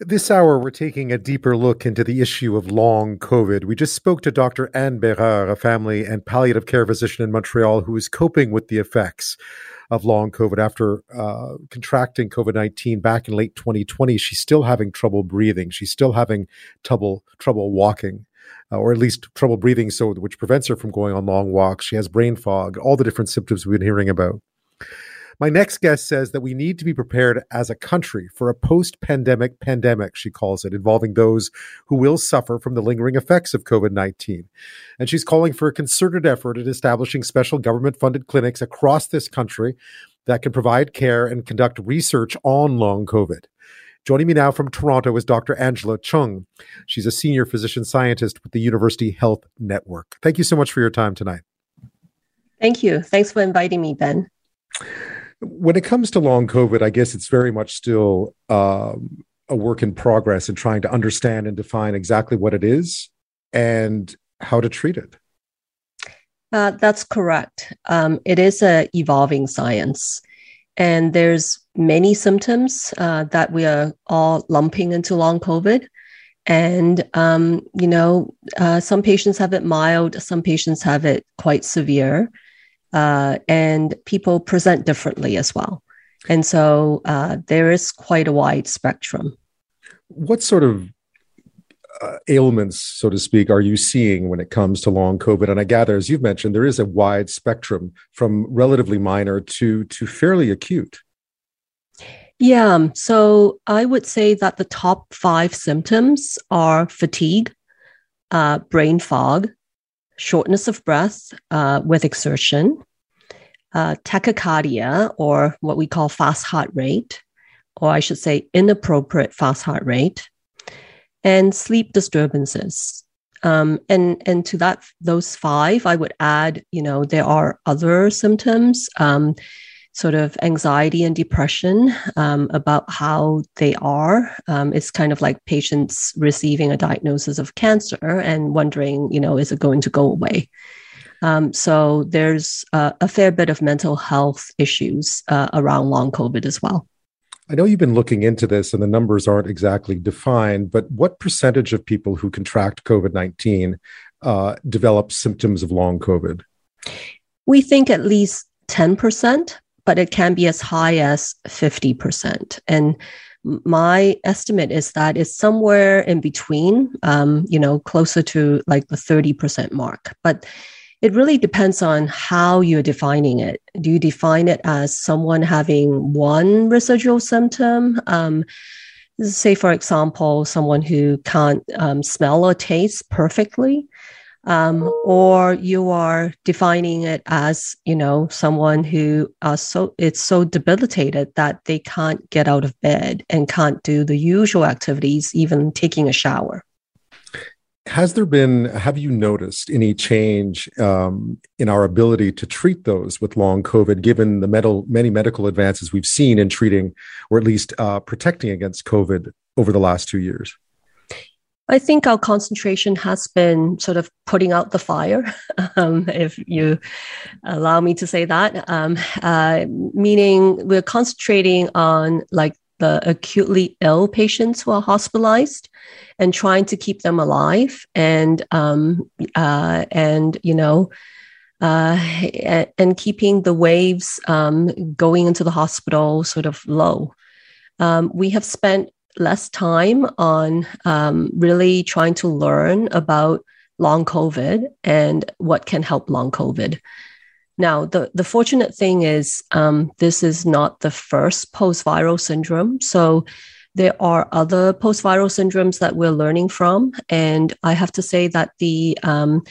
This hour, we're taking a deeper look into the issue of long COVID. We just spoke to Dr. Anne Bérard, a family and palliative care physician in Montreal who is coping with the effects of long COVID after uh, contracting COVID 19 back in late 2020. She's still having trouble breathing. She's still having trouble, trouble walking. Uh, or at least trouble breathing, so which prevents her from going on long walks. She has brain fog, all the different symptoms we've been hearing about. My next guest says that we need to be prepared as a country for a post pandemic pandemic, she calls it, involving those who will suffer from the lingering effects of COVID 19. And she's calling for a concerted effort at establishing special government funded clinics across this country that can provide care and conduct research on long COVID. Joining me now from Toronto is Dr. Angela Cheung. She's a senior physician scientist with the University Health Network. Thank you so much for your time tonight. Thank you. Thanks for inviting me, Ben when it comes to long COVID, I guess it's very much still um, a work in progress in trying to understand and define exactly what it is and how to treat it. Uh, that's correct. Um, it is a evolving science, and there's many symptoms uh, that we are all lumping into long COVID. And um, you know, uh, some patients have it mild, some patients have it quite severe uh, and people present differently as well. And so uh, there is quite a wide spectrum. What sort of uh, ailments, so to speak, are you seeing when it comes to long COVID? And I gather, as you've mentioned, there is a wide spectrum from relatively minor to to fairly acute. Yeah, so I would say that the top five symptoms are fatigue, uh, brain fog, shortness of breath uh, with exertion, uh, tachycardia, or what we call fast heart rate, or I should say inappropriate fast heart rate, and sleep disturbances. Um, and and to that those five, I would add, you know, there are other symptoms. Um, sort of anxiety and depression um, about how they are. Um, it's kind of like patients receiving a diagnosis of cancer and wondering, you know, is it going to go away? Um, so there's uh, a fair bit of mental health issues uh, around long COVID as well. I know you've been looking into this and the numbers aren't exactly defined, but what percentage of people who contract COVID 19 uh, develop symptoms of long COVID? We think at least 10%, but it can be as high as 50%. And my estimate is that it's somewhere in between, um, you know, closer to like the 30% mark. But it really depends on how you're defining it. Do you define it as someone having one residual symptom? Um, say, for example, someone who can't um, smell or taste perfectly um, or you are defining it as you know someone who are so it's so debilitated that they can't get out of bed and can't do the usual activities even taking a shower. Has there been have you noticed any change um, in our ability to treat those with long covid given the metal, many medical advances we've seen in treating or at least uh, protecting against covid over the last two years I think our concentration has been sort of putting out the fire, um, if you allow me to say that. Um, uh, meaning we're concentrating on like the acutely ill patients who are hospitalized and trying to keep them alive and um, uh, and you know uh, and keeping the waves um, going into the hospital sort of low. Um, we have spent less time on um, really trying to learn about long COVID and what can help long COVID. Now, the, the fortunate thing is, um, this is not the first post viral syndrome. So, there are other post viral syndromes that we're learning from. And I have to say that the um,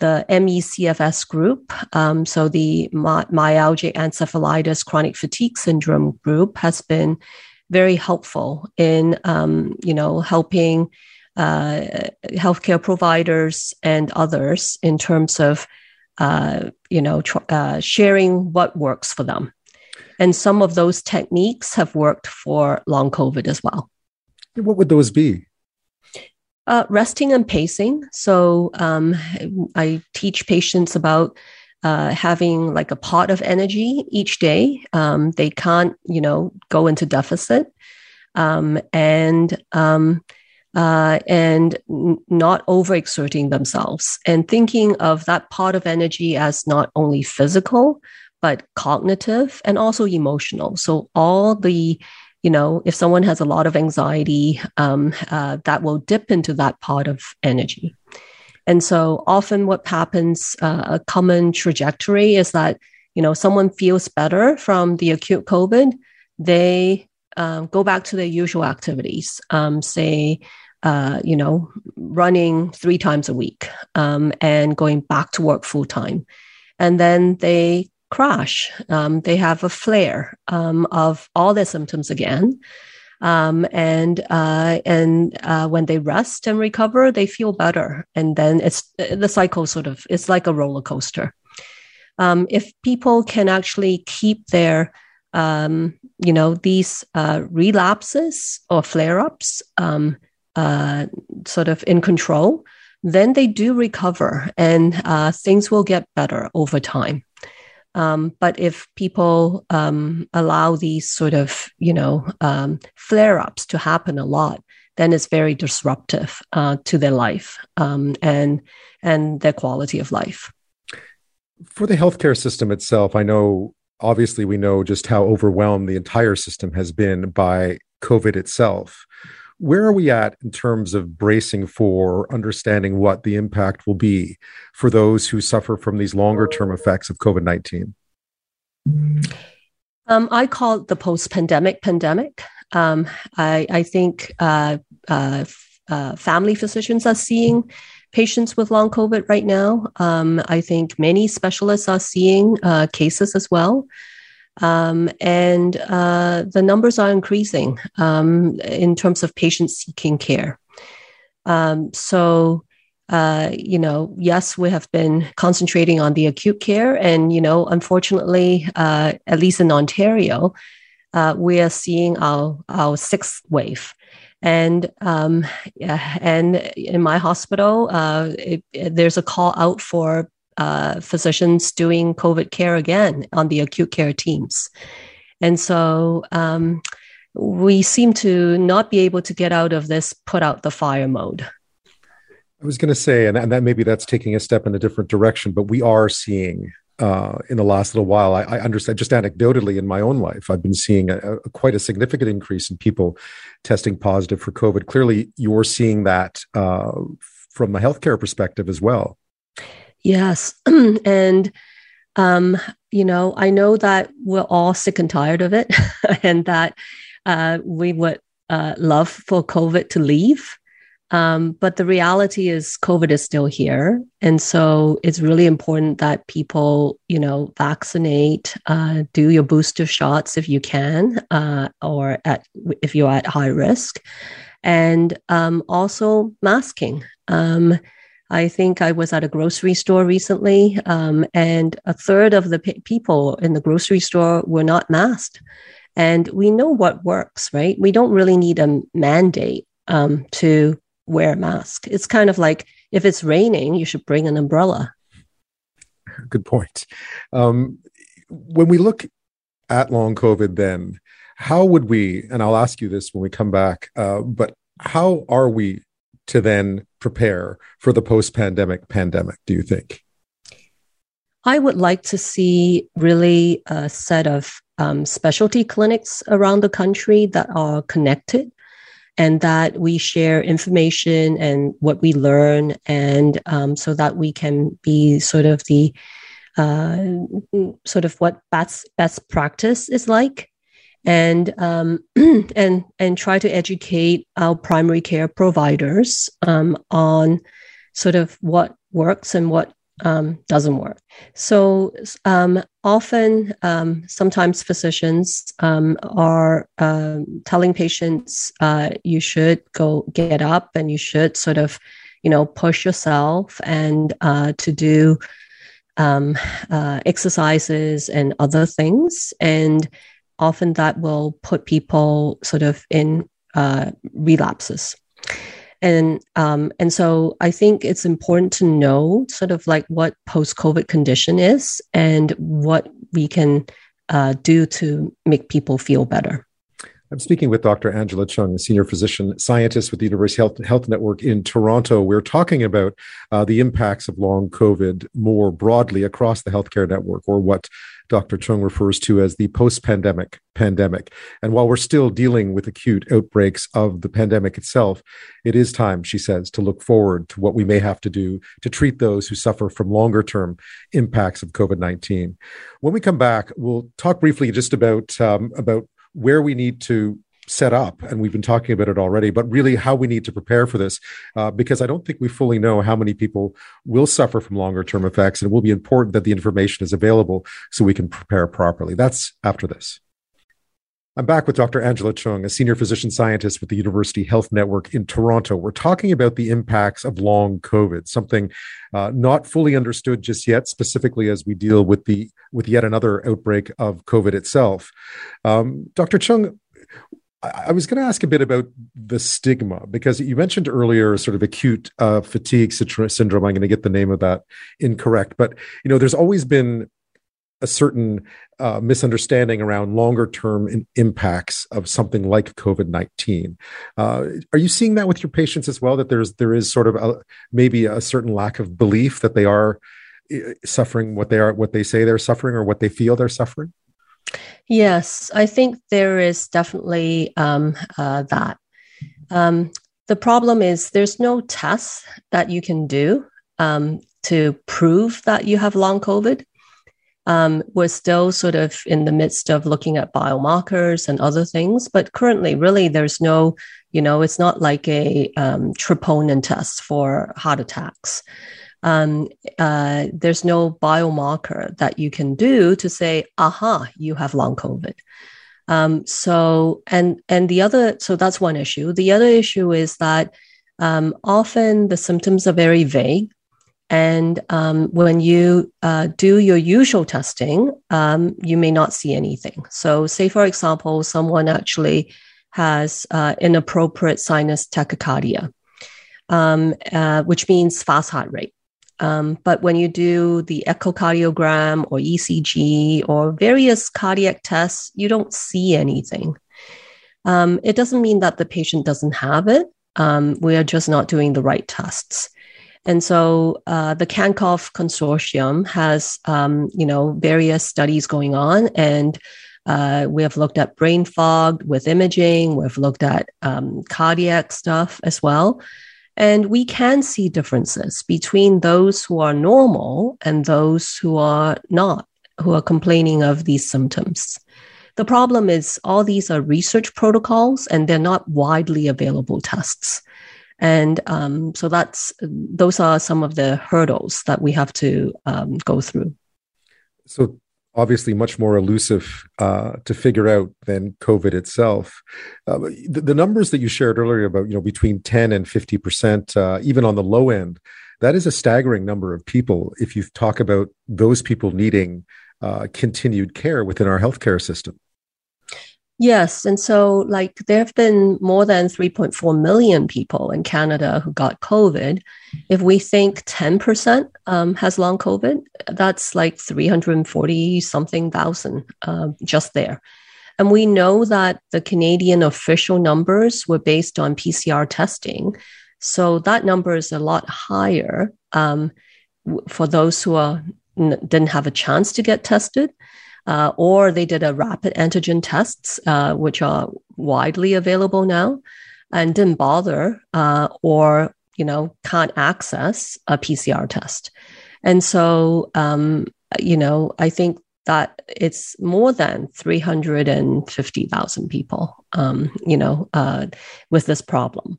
the MECFS group, um, so the my- myalgic encephalitis chronic fatigue syndrome group, has been very helpful in um, you know helping uh, healthcare providers and others in terms of uh, you know tr- uh, sharing what works for them. And some of those techniques have worked for long covid as well. What would those be? Uh, resting and pacing. So um, i teach patients about uh, having like a pot of energy each day. Um, they can't, you know, go into deficit. um, and um, uh, and not overexerting themselves and thinking of that part of energy as not only physical but cognitive and also emotional so all the you know if someone has a lot of anxiety um, uh, that will dip into that part of energy and so often what happens uh, a common trajectory is that you know someone feels better from the acute covid they um, go back to their usual activities um, say uh, you know, running three times a week um, and going back to work full time. And then they crash. Um, they have a flare um, of all their symptoms again. Um, and uh, and uh, when they rest and recover, they feel better. And then it's the cycle sort of it's like a roller coaster. Um, if people can actually keep their um, you know these uh, relapses or flare ups um, uh, sort of in control, then they do recover and uh, things will get better over time. Um, but if people um, allow these sort of, you know, um, flare ups to happen a lot, then it's very disruptive uh, to their life um, and and their quality of life. For the healthcare system itself, I know obviously we know just how overwhelmed the entire system has been by COVID itself where are we at in terms of bracing for understanding what the impact will be for those who suffer from these longer term effects of COVID 19? Um, I call it the post pandemic pandemic. Um, I, I, think uh, uh, uh, family physicians are seeing patients with long COVID right now. Um, I think many specialists are seeing uh, cases as well. Um, and uh, the numbers are increasing um, in terms of patients seeking care. Um, so, uh, you know, yes, we have been concentrating on the acute care, and you know, unfortunately, uh, at least in Ontario, uh, we are seeing our our sixth wave. And um, yeah, and in my hospital, uh, it, it, there's a call out for uh, physicians doing COVID care again on the acute care teams. And so um, we seem to not be able to get out of this put out the fire mode. I was going to say, and, and that maybe that's taking a step in a different direction, but we are seeing uh, in the last little while. I, I, understand just anecdotally in my own life, I've been seeing a, a, quite a significant increase in people testing positive for COVID. Clearly, you're seeing that uh, from a healthcare perspective as well. Yes. and, um, you know, I know that we're all sick and tired of it and that uh, we would uh, love for COVID to leave. Um, but the reality is, COVID is still here. And so it's really important that people, you know, vaccinate, uh, do your booster shots if you can, uh, or at, if you're at high risk, and um, also masking. Um, I think I was at a grocery store recently, um, and a third of the people in the grocery store were not masked. And we know what works, right? We don't really need a mandate um, to wear a mask. It's kind of like if it's raining, you should bring an umbrella. Good point. Um, when we look at long COVID, then how would we, and I'll ask you this when we come back, uh, but how are we to then prepare for the post pandemic pandemic, do you think? I would like to see really a set of um, specialty clinics around the country that are connected and that we share information and what we learn, and um, so that we can be sort of the uh, sort of what best best practice is like and um, and and try to educate our primary care providers um, on sort of what works and what um, doesn't work. So um, often, um, sometimes physicians um, are telling patients uh, you should go get up and you should sort of, you know, push yourself and uh, to do uh, exercises and other things and often that will put people sort of in uh, relapses. And um, and so I think it's important to know sort of like what post COVID condition is and what we can uh, do to make people feel better. I'm speaking with Dr. Angela Cheung, a senior physician scientist with the University Health, Health Network in Toronto. We're talking about uh, the impacts of long COVID more broadly across the healthcare network, or what Dr. Cheung refers to as the post pandemic pandemic. And while we're still dealing with acute outbreaks of the pandemic itself, it is time, she says, to look forward to what we may have to do to treat those who suffer from longer term impacts of COVID 19. When we come back, we'll talk briefly just about, um, about where we need to set up, and we've been talking about it already, but really how we need to prepare for this, uh, because I don't think we fully know how many people will suffer from longer term effects, and it will be important that the information is available so we can prepare properly. That's after this. I'm back with Dr. Angela Cheung, a senior physician scientist with the University Health Network in Toronto. We're talking about the impacts of long COVID, something uh, not fully understood just yet, specifically as we deal with the with yet another outbreak of COVID itself. Um, Dr. Cheung, I was going to ask a bit about the stigma because you mentioned earlier sort of acute uh, fatigue syndrome. I'm going to get the name of that incorrect, but you know, there's always been a certain uh, misunderstanding around longer term impacts of something like COVID nineteen. Uh, are you seeing that with your patients as well? That there's there is sort of a, maybe a certain lack of belief that they are uh, suffering what they are what they say they're suffering or what they feel they're suffering. Yes, I think there is definitely um, uh, that. Um, the problem is there's no test that you can do um, to prove that you have long COVID um, we're still sort of in the midst of looking at biomarkers and other things. But currently, really, there's no, you know, it's not like a um, troponin test for heart attacks. Um, uh, there's no biomarker that you can do to say, aha, you have long COVID. Um, so, and and the other, so that's one issue. The other issue is that um, often the symptoms are very vague. And um, when you uh, do your usual testing, um, you may not see anything. So, say, for example, someone actually has uh, inappropriate sinus tachycardia, um, uh, which means fast heart rate. Um, but when you do the echocardiogram or ECG or various cardiac tests, you don't see anything. Um, it doesn't mean that the patient doesn't have it. Um, we are just not doing the right tests. And so uh, the CANCOV consortium has, um, you know, various studies going on, and uh, we have looked at brain fog with imaging. We've looked at um, cardiac stuff as well, and we can see differences between those who are normal and those who are not, who are complaining of these symptoms. The problem is all these are research protocols, and they're not widely available tests. And um, so that's those are some of the hurdles that we have to um, go through. So obviously much more elusive uh, to figure out than COVID itself. Uh, the, the, numbers that you shared earlier about you know between 10 and 50 percent, uh, even on the low end, that is a staggering number of people. If you talk about those people needing uh, continued care within our healthcare system. Yes. And so, like, there have been more than 3.4 million people in Canada who got COVID. If we think 10% um, has long COVID, that's like 340 something thousand uh, just there. And we know that the Canadian official numbers were based on PCR testing. So that number is a lot higher um, for those who are, didn't have a chance to get tested uh, or they did a rapid antigen tests, uh, which are widely available now, and didn't bother uh, or you know can't access a PCR test. And so, um, you know, I think that it's more than 350,000 people, um, you know, uh, with this problem.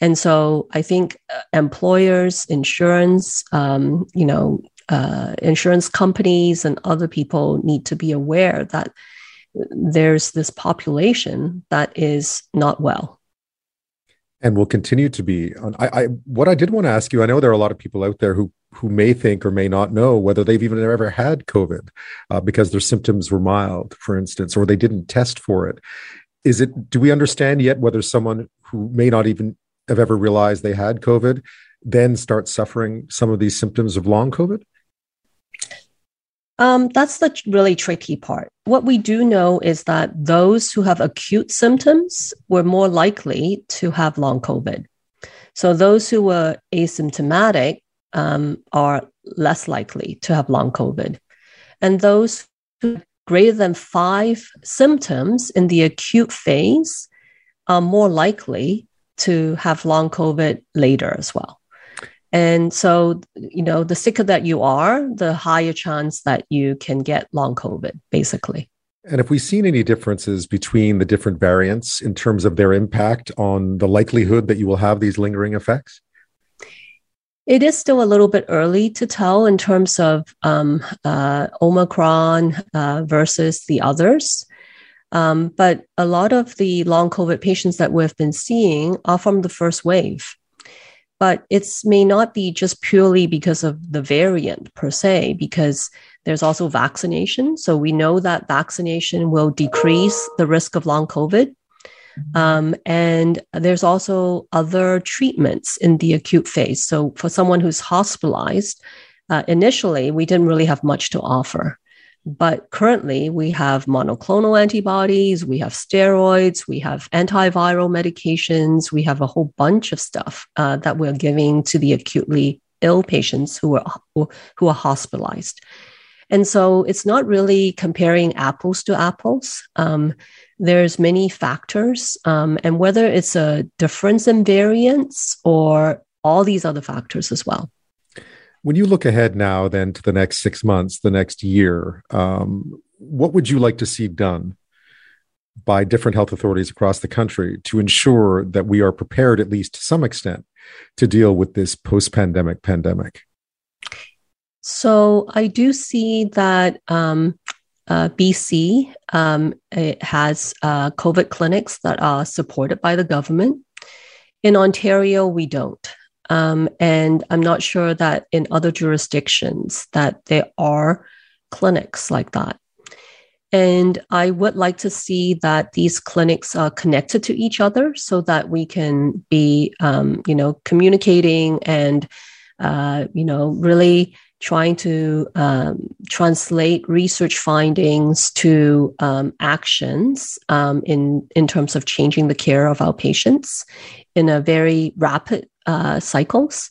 And so I think uh, employers, insurance, um, you know, uh, insurance companies and other people need to be aware that there's this population that is not well. And will continue to be. I, I, what i did want to ask you i know there are a lot of people out there who who may think or may not know whether they've even ever had covid uh, because their symptoms were mild for instance or they didn't test for it. Is it do we understand yet whether someone who may not even have ever realized they had covid then start suffering some of these symptoms of long covid Um, that's the really tricky part. What we do know is that those who have acute symptoms were more likely to have long COVID. So those who were asymptomatic um, are less likely to have long COVID. And those who greater than five symptoms in the acute phase are more likely to have long COVID later as well. And so, you know, the sicker that you are, the higher chance that you can get long COVID, basically. And have we seen any differences between the different variants in terms of their impact on the likelihood that you will have these lingering effects? It is still a little bit early to tell in terms of um, uh, Omicron uh, versus the others. Um, but a lot of the long COVID patients that we've been seeing are from the first wave but it may not be just purely because of the variant per se, because there's also vaccination. So we know that vaccination will decrease the risk of long COVID. Um, and there's also other treatments in the acute phase. So for someone who's hospitalized, uh, initially we didn't really have much to offer. But currently, we have monoclonal antibodies, we have steroids, we have antiviral medications, we have a whole bunch of stuff uh, that we're giving to the acutely ill patients who are who are hospitalized. And so it's not really comparing apples to apples. Um, there's many factors, um, and whether it's a difference in variants or all these other factors as well. When you look ahead now, then to the next six months, the next year, um, what would you like to see done by different health authorities across the country to ensure that we are prepared, at least to some extent, to deal with this post pandemic pandemic? So I do see that um, uh, BC um, has uh, COVID clinics that are supported by the government. In Ontario, we don't. Um, and I'm not sure that in other jurisdictions that there are clinics like that. And I would like to see that these clinics are connected to each other so that we can be, um, you know, communicating and, uh, you know, really trying to um, translate research findings to um, actions um, in in terms of changing the care of our patients in a very rapid uh, cycles.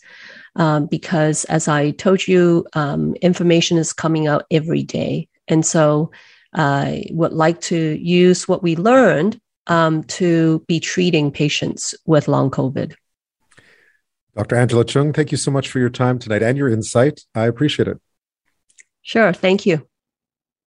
Um, because as I told you, um, information is coming out every day. And so I would like to use what we learned um, to be treating patients with long COVID. Dr. Angela Cheung, thank you so much for your time tonight and your insight. I appreciate it. Sure. Thank you.